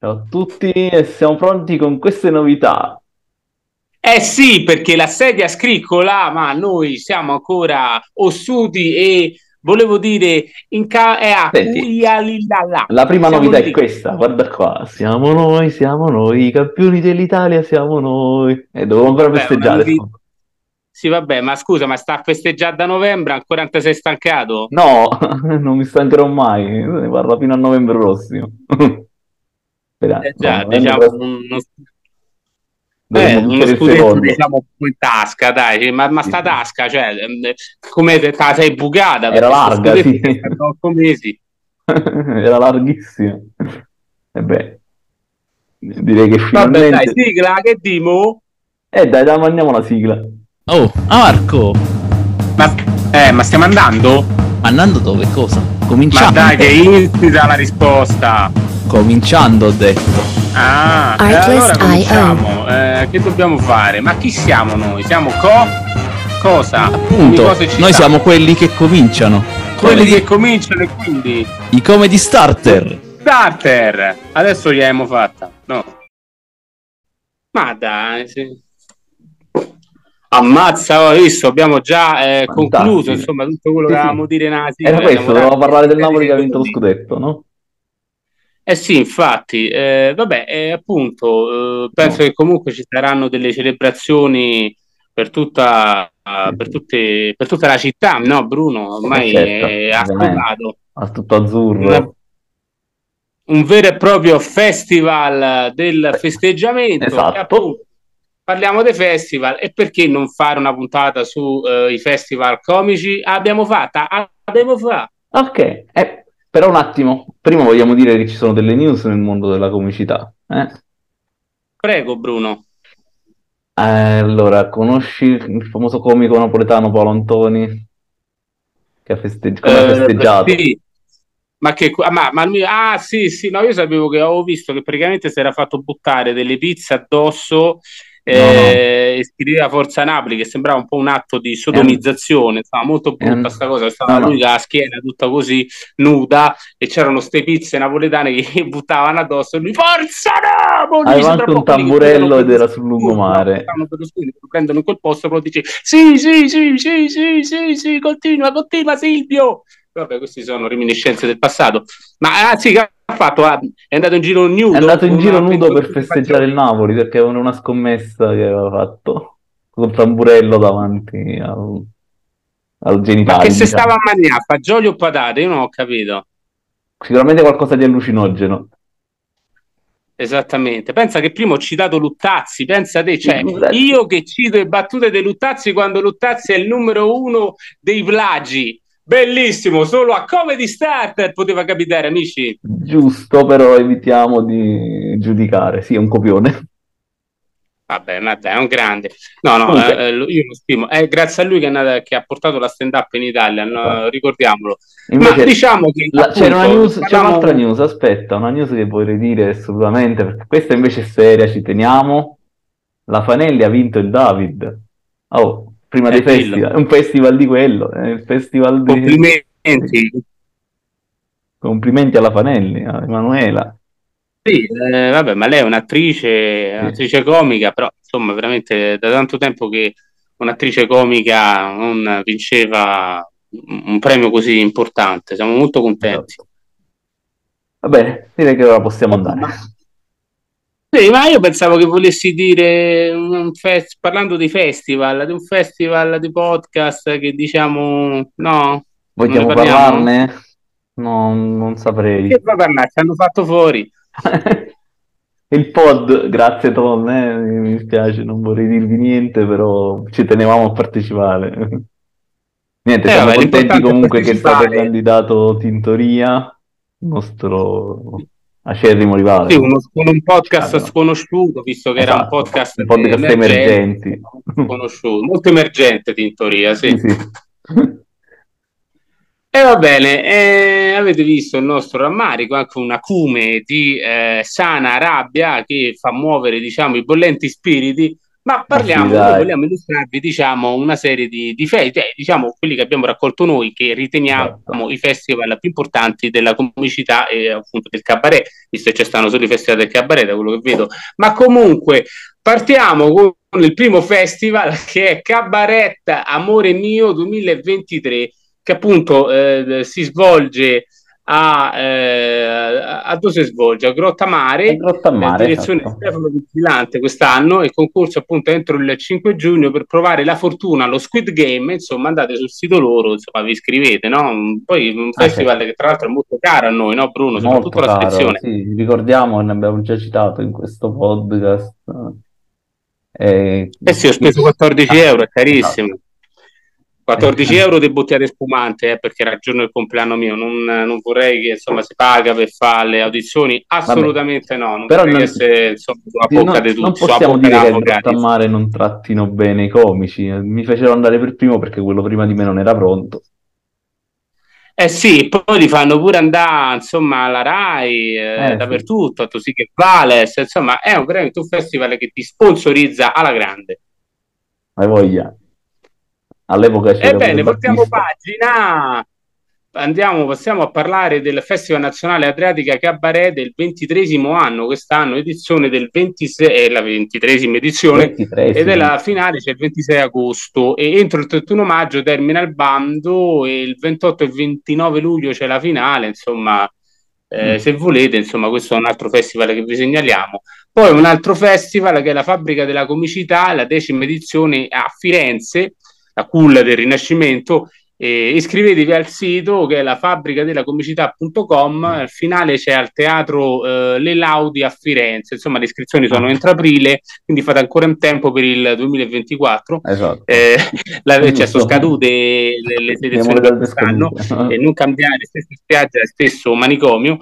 Ciao a tutti e siamo pronti con queste novità. Eh sì, perché la sedia scriccola, ma noi siamo ancora ossuti e volevo dire in ca- è a Senti. La prima Siamo novità è lì. questa, guarda qua, siamo noi, siamo noi, i campioni dell'Italia siamo noi. E dovevamo ancora Vabbè, festeggiare. novi- Sì, vabbè, ma scusa, ma sta a festeggiare da novembre, ancora non ti sei stancato? No, non mi stancherò mai, ne parlo fino a novembre prossimo. Spera, Eh già, no, novembre diciamo, prossimo un- uno, eh, uno scudetto diciamo un po' in tasca, dai, ma, ma Sì, sta sì. tasca, cioè, ehm, come te la sei bucata? Era larga, sì. mesi. Era larghissima. E beh, direi che Vabbè, dai, finalmente... sigla, che dimo? Eh dai, dai, mandiamo la sigla. Oh, ah Marco, Ma, eh, ma stiamo andando? andando dove? Cosa? Ma Cominciando. dai, che insita la risposta. Cominciando, ho detto. Ah, e allora cominciamo. Eh, che dobbiamo fare? Ma chi siamo noi? Siamo co? Cosa? Appunto, noi siamo quelli che cominciano. quelli Comedy- che cominciano e quindi I comedy starter. starter. Adesso gli abbiamo fatta. No. Ma dai, sì. Ammazza, ho visto, abbiamo già eh, concluso insomma tutto quello Sì, che sì. avevamo dire nella sigla. Era questo, dovevamo parlare del Napoli che ha vinto lo scudetto, no? Eh sì, infatti, eh, vabbè, eh, appunto, eh, penso No. che comunque ci saranno delle celebrazioni per tutta, Sì, per sì. tutte, per tutta la città, no, Bruno? Ormai Eh, certo, è ascoltato. Ha tutto azzurro. Una- un vero e proprio festival del festeggiamento. Esatto. E appunto, parliamo dei festival e perché non fare una puntata sui festival comici? Abbiamo fatta, abbiamo fatto. Ok, eh, però un attimo, prima vogliamo dire che ci sono delle news nel mondo della comicità. eh? Prego, Bruno. Eh, allora, conosci il famoso comico napoletano Paolo Antoni? Che ha festeggi- Eh, festeggiato? sì. Ma che ah, ma, ma lui- ah, sì, sì, no, io sapevo che avevo visto che praticamente si era fatto buttare delle pizze addosso eh, e scriveva Forza Napoli, che sembrava un po' un atto di sodomizzazione, stava molto brutta Ehm, sta cosa, stava no, no. lui con la schiena tutta così nuda e c'erano ste pizze napoletane che buttavano addosso e lui Forza Napoli! Aveva anche un tamburello ed era sul lungomare. no, lo prendono in quel posto, però dice sì, sì, sì, sì, sì, sì, sì, continua, continua Silvio! Vabbè, queste sono reminiscenze del passato. Ma ah, sì, che ha fatto? Ah, è andato in giro nudo. È andato in giro nudo per festeggiare il. Napoli perché aveva una scommessa che aveva fatto con tamburello davanti al, al Ma genitale, che se diciamo. stava a mangiare, fagioli o patate? Io non ho capito. Sicuramente qualcosa di allucinogeno. Esattamente. Pensa che prima ho citato Luttazzi, pensa te, cioè Luttazzi. io che cito le battute di Luttazzi quando Luttazzi è il numero uno dei plagi. Bellissimo, solo a Comedy Starter poteva capitare, amici. Giusto, però evitiamo di giudicare. Sì, è un copione. Vabbè, ma dai, è un grande. No, no, Comunque. eh, eh, io lo stimo. È grazie a lui che, nata- che ha portato la stand-up in Italia, no, ricordiamolo. Invece, Ma diciamo che la- c'era una appunto, news, c'è un'altra news, aspetta, una news che vorrei dire assolutamente, perché questa invece è seria, ci teniamo. La Fanelli ha vinto il David. Oh, prima Eh, dei dillo. festival, è un festival di quello, è il festival di... Complimenti. Complimenti alla Fanelli, a Emanuela. Sì, eh, vabbè, ma lei è un'attrice, un'attrice comica, però insomma, veramente da tanto tempo che un'attrice comica non vinceva un un premio così importante. Siamo molto contenti. Esatto. Va bene, direi che ora possiamo andare. Sì, ma io pensavo che volessi dire, un fest- parlando di festival, di un festival di podcast che diciamo, no, Vogliamo parlarne? No, non saprei. che poi parlare, ci hanno fatto fuori. Il pod, grazie Tom, eh, mi spiace, non vorrei dirvi niente, però ci tenevamo a partecipare. Niente, Eh, siamo vabbè, contenti comunque che partecipare. candidato Tintoria, il nostro acerrimo rivale. Sì, uno- con un podcast Allora. sconosciuto, visto che era un Esatto, podcast, un podcast emergente, emergenti. conosciuto, molto emergente in teoria, sì. Sì, sì. E va bene, eh, avete visto il nostro rammarico, anche un acume di eh, sana rabbia che fa muovere, diciamo, i bollenti spiriti, Ma parliamo, noi vogliamo illustrarvi diciamo, una serie di, di festival, cioè, diciamo quelli che abbiamo raccolto noi, che riteniamo esatto. i festival più importanti della comicità e appunto del cabaret, visto che ci stanno solo i festival del cabaret, da quello che vedo. Ma comunque partiamo con il primo festival che è Cabaret Amore Mio 2023, che appunto eh, si svolge a, eh, a dove si svolge? A Grotta Mare, Grotta Mare direzione esatto. Stefano Vigilante quest'anno il concorso appunto entro il 5 giugno per provare la fortuna allo Squid Game, insomma andate sul sito loro, insomma vi iscrivete, no? Poi un ah, festival sì. che tra l'altro è molto caro a noi, no Bruno? Soprattutto molto la selezione. Sì, ricordiamo, ne abbiamo già citato in questo podcast. Eh, eh sì, ho speso 14 euro, è carissimo. Esatto. 14 eh. euro di bottiglia di spumante eh, perché era il giorno del compleanno mio non, non, vorrei che insomma si paga per fare le audizioni assolutamente Vabbè. no non però non, essere insomma, sulla bocca di tutti non possiamo dire che Grotta Mare non trattino bene i comici mi fecero andare per primo perché quello prima di me non era pronto eh sì, poi li fanno pure andare insomma alla Rai, eh, eh, dappertutto, sì. così che Vales, insomma è un, veramente un festival che ti sponsorizza alla grande. Hai voglia. All'epoca Ebbene, portiamo pagina. Andiamo, passiamo a parlare del Festival Nazionale Adriatica Cabaret del ventitresimo anno, quest'anno edizione del 26, è la ventitresima edizione 23, ed è la finale, c'è il 26 agosto e entro il 31 maggio termina il bando e il 28 e 29 luglio c'è la finale, insomma eh, mm. se volete, insomma questo è un altro festival che vi segnaliamo. Poi un altro festival che è la Fabbrica della Comicità, la decima edizione a Firenze, la culla del Rinascimento. Eh, iscrivetevi al sito che è la fabbrica della comicità.com. Al finale c'è al teatro eh, Le Laudi a Firenze. Insomma, le iscrizioni sono ah. entro aprile, quindi fate ancora in tempo per il 2024. Esatto. Eh, la, cioè, sono scadute le, le selezioni per quest'anno. e non cambiare stessa spiaggia, stesso manicomio.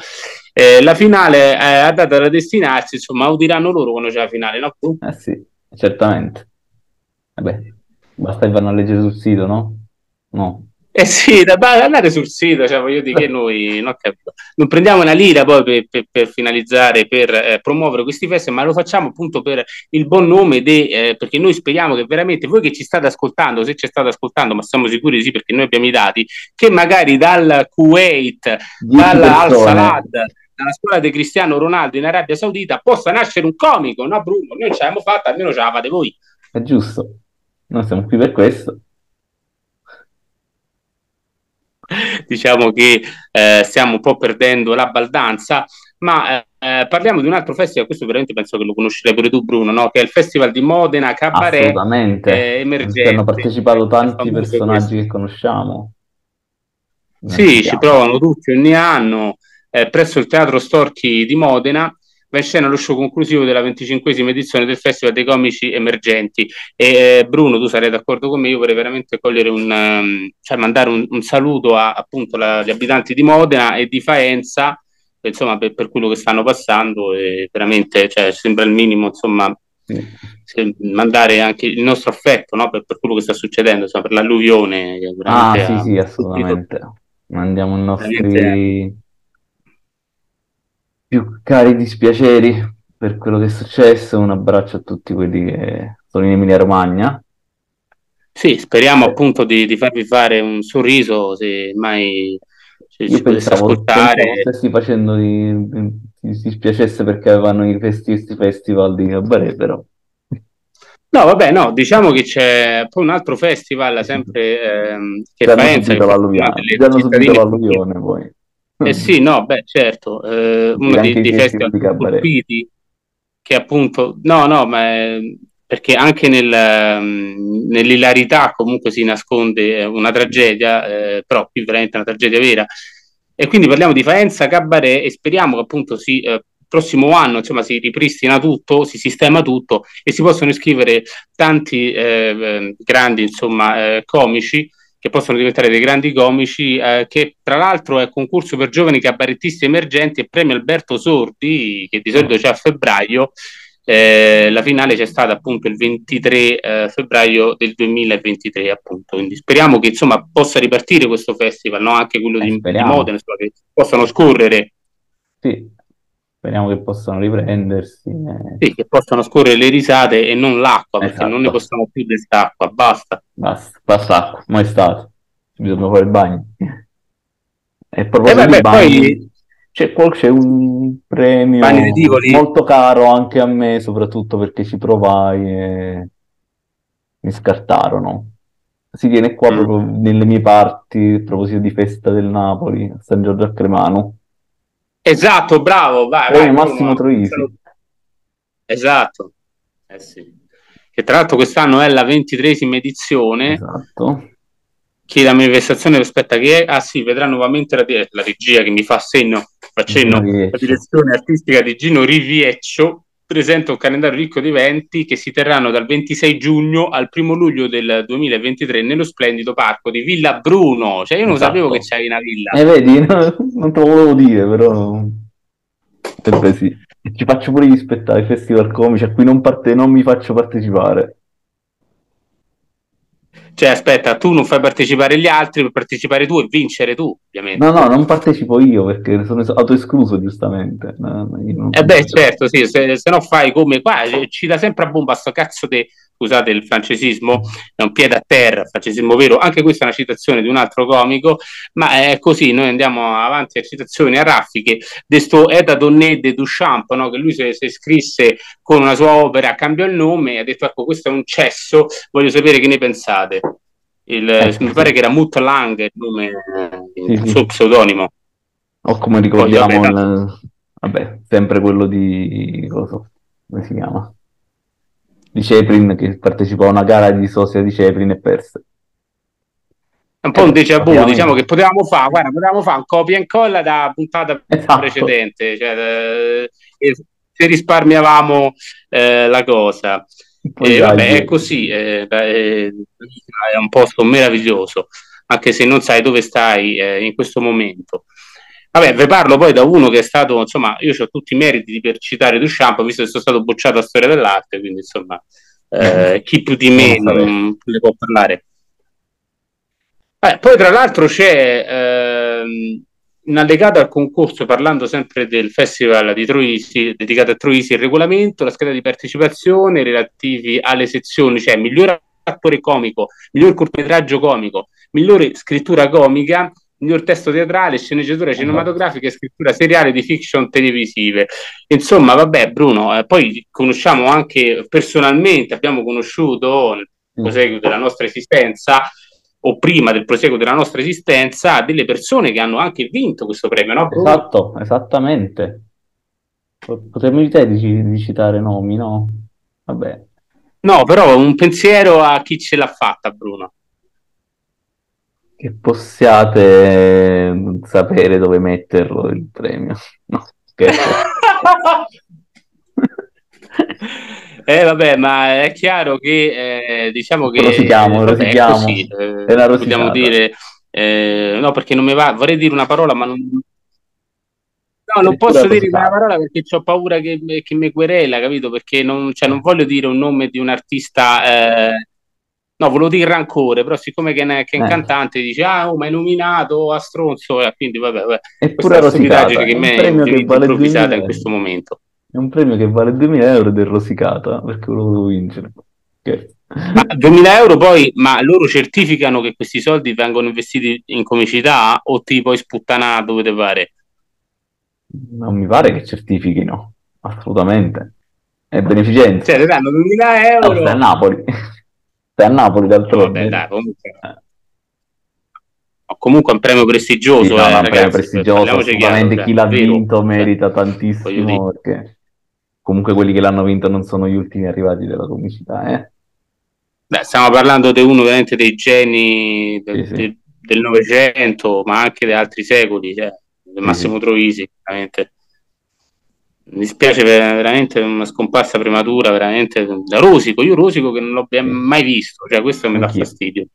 Eh, la finale è data da destinarsi, insomma, lo diranno loro quando c'è la finale, no? Eh sì, certamente. Vabbè. Basta che vanno a leggere sul sito, no? No. Eh sì, da andare sul sito, cioè voglio dire che noi non, non prendiamo una lira poi per, per, per finalizzare, per eh, promuovere questi festival, ma lo facciamo appunto per il buon nome, de, eh, perché noi speriamo che veramente voi che ci state ascoltando, se ci state ascoltando, ma siamo sicuri di sì perché noi abbiamo i dati, che magari dal Kuwait, dalla Al Salad, dalla scuola di Cristiano Ronaldo in Arabia Saudita possa nascere un comico, no Bruno? Noi ce l'abbiamo fatta, almeno ce la fate voi. È giusto. Noi siamo qui per questo. Diciamo che eh, stiamo un po' perdendo la baldanza, ma eh, parliamo di un altro festival, questo veramente penso che lo conoscerai pure tu Bruno, no? che è il Festival di Modena Cabaret Assolutamente, eh, emergente. hanno partecipato tanti personaggi che conosciamo. Sì, ci provano tutti ogni anno eh, presso il Teatro Storchi di Modena va in scena lo show conclusivo della 25esima edizione del Festival dei Comici Emergenti. E eh, Bruno, tu sarai d'accordo con me, io vorrei veramente cogliere un, um, cioè mandare un, un saluto a appunto la, agli abitanti di Modena e di Faenza, insomma, per, per quello che stanno passando, e veramente cioè, sembra il minimo, insomma, sì. mandare anche il nostro affetto no? per, per, quello che sta succedendo, insomma, per l'alluvione. Ah, sì, sì, assolutamente. Mandiamo i nostri più cari dispiaceri per quello che è successo. Un abbraccio a tutti quelli che sono in Emilia Romagna. Sì, speriamo appunto di, di farvi fare un sorriso se mai ci, ci potesse ascoltare. Stessi facendo di, di, di dispiacesse perché avevano i questi festival di cabaret, però. No, vabbè, no, diciamo che c'è poi un altro festival sempre ehm, che Faenza, che hanno subito l'alluvione poi. Eh sì, no, beh, certo, eh, uno dei, dei festival più colpiti che appunto, no, no, ma è, perché anche nel, um, nell'ilarità comunque si nasconde una tragedia, eh, però qui veramente una tragedia vera. E quindi parliamo di Faenza Cabaret e speriamo che appunto si, eh, prossimo anno insomma, si ripristina tutto, si sistema tutto e si possono iscrivere tanti eh, grandi insomma, eh, comici che possono diventare dei grandi comici, eh, che tra l'altro è concorso per giovani cabarettisti emergenti e premio Alberto Sordi, che di solito c'è a febbraio. Eh, la finale c'è stata appunto il 23 eh, febbraio del 2023 appunto quindi speriamo che insomma possa ripartire questo festival no? anche quello di, eh, di Modena insomma, che possano scorrere sì speriamo che possano riprendersi. eh. Sì, che possano scorrere le risate e non l'acqua, perché Esatto. non ne possiamo più di quest'acqua, basta. Basta, basta acqua, mai stato. Bisogna fare il bagno. E E proposito vabbè, di bagni, poi c'è, c'è un premio molto caro anche a me, soprattutto perché ci provai e mi scartarono. Si tiene qua Mm. proprio nelle mie parti, a proposito di festa del Napoli, a San Giorgio a Cremano. Esatto, bravo, vai, vai, Massimo. Troisi. Esatto. Eh sì. Che tra l'altro quest'anno è la ventitresima edizione. Esatto. Che la manifestazione aspetta che è? Ah sì, vedrà nuovamente la, la regia che mi fa segno, fa cenno. La direzione artistica di Gino Rivieccio presenta un calendario ricco di eventi che si terranno dal 26 giugno al 1 luglio del 2023 nello splendido parco di Villa Bruno. Cioè, io non Esatto. sapevo che c'hai una villa. E vedi, no, non te lo volevo dire, però sempre sì. Ci faccio pure gli spettacoli, festival comici a cui non, parte- non mi faccio partecipare. Cioè, aspetta, tu non fai partecipare gli altri, per partecipare tu e vincere tu, ovviamente. No, no, non partecipo io perché sono es- autoescluso, giustamente. No, Eh beh, certo, sì, se, se no fai come qua, eh, ci dà sempre a bomba sto cazzo di, scusate il francesismo, è un piede a terra, francesismo vero, anche questa è una citazione di un altro comico, ma è così, noi andiamo avanti a citazioni a raffiche, di sto Eda Donné de Duchamp, no? che lui si, si iscrisse con una sua opera, cambiò il nome e ha detto, ecco, questo è un cesso, voglio sapere che ne pensate. Il, Eh, mi sì. pare che era Mut Lang il nome, eh, il Sì, sì. suo pseudonimo. O come ricordiamo, Poi, vabbè, il- vabbè, sempre quello di... cosa- come si chiama? Di Ceplin che partecipò a una gara di sosia di Ceplin e perse. È un po' un déjà vu, diciamo che potevamo fare, guarda, potevamo fare un copia e incolla da puntata Esatto. precedente, cioè, eh, se risparmiavamo eh, la cosa. E dai, vabbè, è così, eh, beh, è un posto meraviglioso, anche se non sai dove stai eh, in questo momento. Vabbè, vi parlo poi da uno che è stato, insomma, io ho tutti i meriti per citare Duchamp, visto che sono stato bocciato a storia dell'arte, quindi insomma, eh, chi più di me Non ne può parlare. Eh, poi tra l'altro c'è ehm, in allegato al concorso, parlando sempre del festival di Troisi, dedicato a Troisi, il regolamento, la scheda di partecipazione relativi alle sezioni, cioè miglior attore comico, miglior cortometraggio comico, migliore scrittura comica, miglior testo teatrale, sceneggiatura cinematografica e scrittura seriale di fiction televisive. Insomma, vabbè, Bruno, eh, poi conosciamo anche personalmente, abbiamo conosciuto nel proseguo della nostra esistenza o prima del proseguo della nostra esistenza delle persone che hanno anche vinto questo premio, no? Esatto, esattamente. Potremmo evitare di, di citare nomi, no? Vabbè. No, però un pensiero a chi ce l'ha fatta, Bruno. Che possiate eh, sapere dove metterlo il premio. No, scherzo. Eh vabbè, ma è chiaro che eh, diciamo che Rosichiamo, vabbè, rosichiamo. così, eh, rosicata. dire eh, no, perché non mi va, vorrei dire una parola, ma non No, non posso dire una parola perché ho paura che, che mi querela, capito? Perché non, cioè, non voglio dire un nome di un artista eh, No, volevo dire rancore, però siccome che, ne- che è un Eh. cantante dice ah, oh, ma è nominato a stronzo, quindi vabbè, vabbè. È Questa stupidaggine che mi è improvvisata 2000 in questo momento. È un premio che vale 2000 euro ed è rosicata perché lo volevo vincere. Scherzo. Ma 2000 euro poi, ma loro certificano che questi soldi vengono investiti in comicità o ti puoi sputtanare dove te pare? Non mi pare che certifichino, assolutamente. È beneficenza. Cioè, ti danno 2000 Ah, euro. stai a Napoli. Stai a Napoli d'altronde. Vabbè, dai, comunque. Eh. Comunque è un premio prestigioso, Sì, no, eh, un premio ragazzi, prestigioso, parliamoci assolutamente chiaro, chi l'ha vero. vinto Cioè, merita tantissimo perché comunque quelli che l'hanno vinto non sono gli ultimi arrivati della comicità, eh? Beh, stiamo parlando di uno veramente dei geni del Sì, sì. del- Novecento, ma anche di altri secoli, cioè, del Massimo Troisi, veramente. Mi dispiace ver- veramente una scomparsa prematura, veramente da Rosico. Io Rosico che non l'ho Sì. mai visto, cioè questo mi dà fastidio.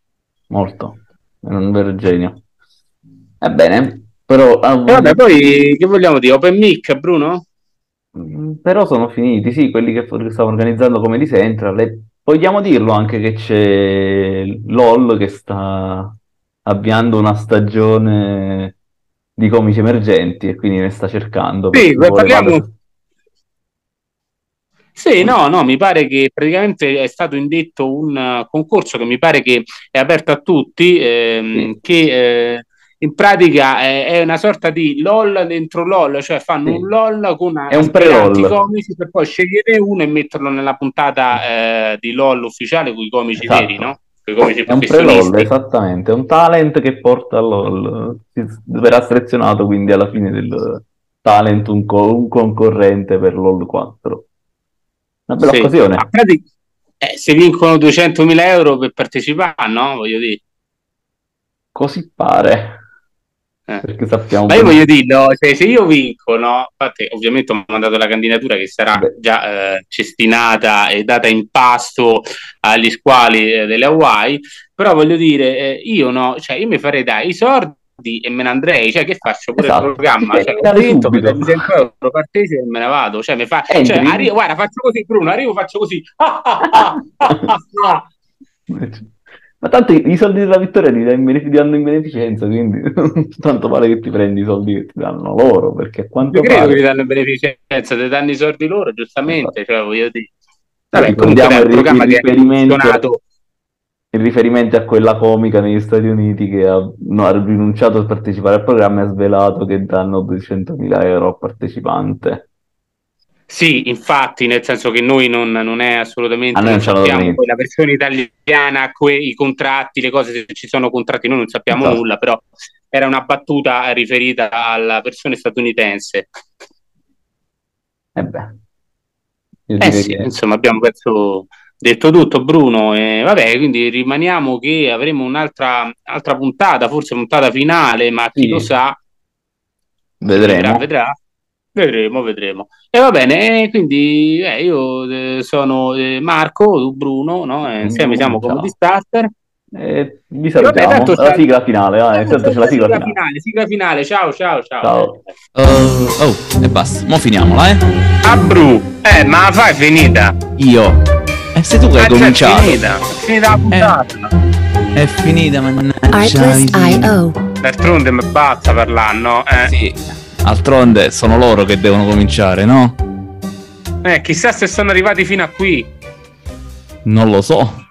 Molto. È un vero genio. Ebbene, però, ah, vabbè, poi che vogliamo dire? Open mic, Bruno? Mm, Però sono finiti, sì, quelli che stavano organizzando come di Central. E vogliamo dirlo anche che c'è LOL che sta avviando una stagione di comici emergenti e quindi ne sta cercando. Sì, vuole parliamo- Sì, no, no, mi pare che praticamente è stato indetto un uh, concorso che mi pare che è aperto a tutti, ehm, Sì. che eh, in pratica è, è una sorta di LOL dentro LOL, cioè fanno Sì. un LOL con È un aspiranti pre-LOL. comici per poi scegliere uno e metterlo nella puntata eh, di LOL ufficiale con i comici Esatto. veri, no? Comici È un pre-LOL, esattamente, è un talent che porta all'LOL. Si- Verrà selezionato quindi alla fine del talent un, co- un concorrente per LOL 4. Una bella Sì. occasione. A pratica- eh, se vincono 200.000 euro per partecipare, no? Voglio dire. Così pare, Eh. perché sappiamo Ma io voglio dirlo, cioè, se io vinco, no? Infatti, ovviamente ho mandato la candidatura che sarà Beh. già eh, cestinata e data in pasto agli squali eh, delle Hawaii, però voglio dire, eh, io no, cioè io mi farei dai i soldi e me ne andrei, cioè che faccio pure Esatto, il programma, cioè, ho detto, subito. dai 100 euro, partecipo e me ne vado, cioè mi fa, Entri. cioè, arrivo, guarda, faccio così Bruno, arrivo, faccio così, ah, ah, ah. Ma tanto i soldi della vittoria li dai in bene- li danno in beneficenza, quindi tanto vale che ti prendi i soldi che ti danno loro, perché quanto Io credo che pare... vi danno beneficenza, ti danno i soldi loro, giustamente, cioè voglio dire. Vabbè, ricordiamo il, programma il che riferimento, il riferimento a quella comica negli Stati Uniti che ha, no, ha rinunciato a partecipare al programma e ha svelato che danno 200.000 euro al partecipante. Sì, infatti, nel senso che noi non, non è assolutamente, A noi non sappiamo poi la versione italiana, que- i contratti, le cose, se ci sono contratti, noi non sappiamo Esatto. nulla, però era una battuta riferita alla versione statunitense. E beh, Eh sì, che- insomma, abbiamo penso detto tutto, Bruno. E vabbè, quindi rimaniamo che avremo un'altra altra puntata, forse puntata finale, ma chi Sì. lo sa, vedremo. vedrà, vedrà. Vedremo, vedremo. E va bene, quindi eh, io eh, sono eh, Marco, tu Bruno, no? E insieme siamo Ciao. Comedy Starter. E vi E vabbè, salutiamo. tanto La sigla finale, Eh, intanto c'è la sigla finale. sigla finale. Ciao, ciao, ciao. Ciao. Uh, oh, e basta. Mo' finiamola, eh. Ah, Bru, eh, ma la fai finita? Io. E sei tu che hai già, è cominciato. finita, è finita la puntata. È finita, mannaggia. Artlist.io. D'altronde mi basta parlare, no? Eh. Sì. Altronde sono loro che devono cominciare, no? Eh, chissà se sono arrivati fino a qui. Non lo so.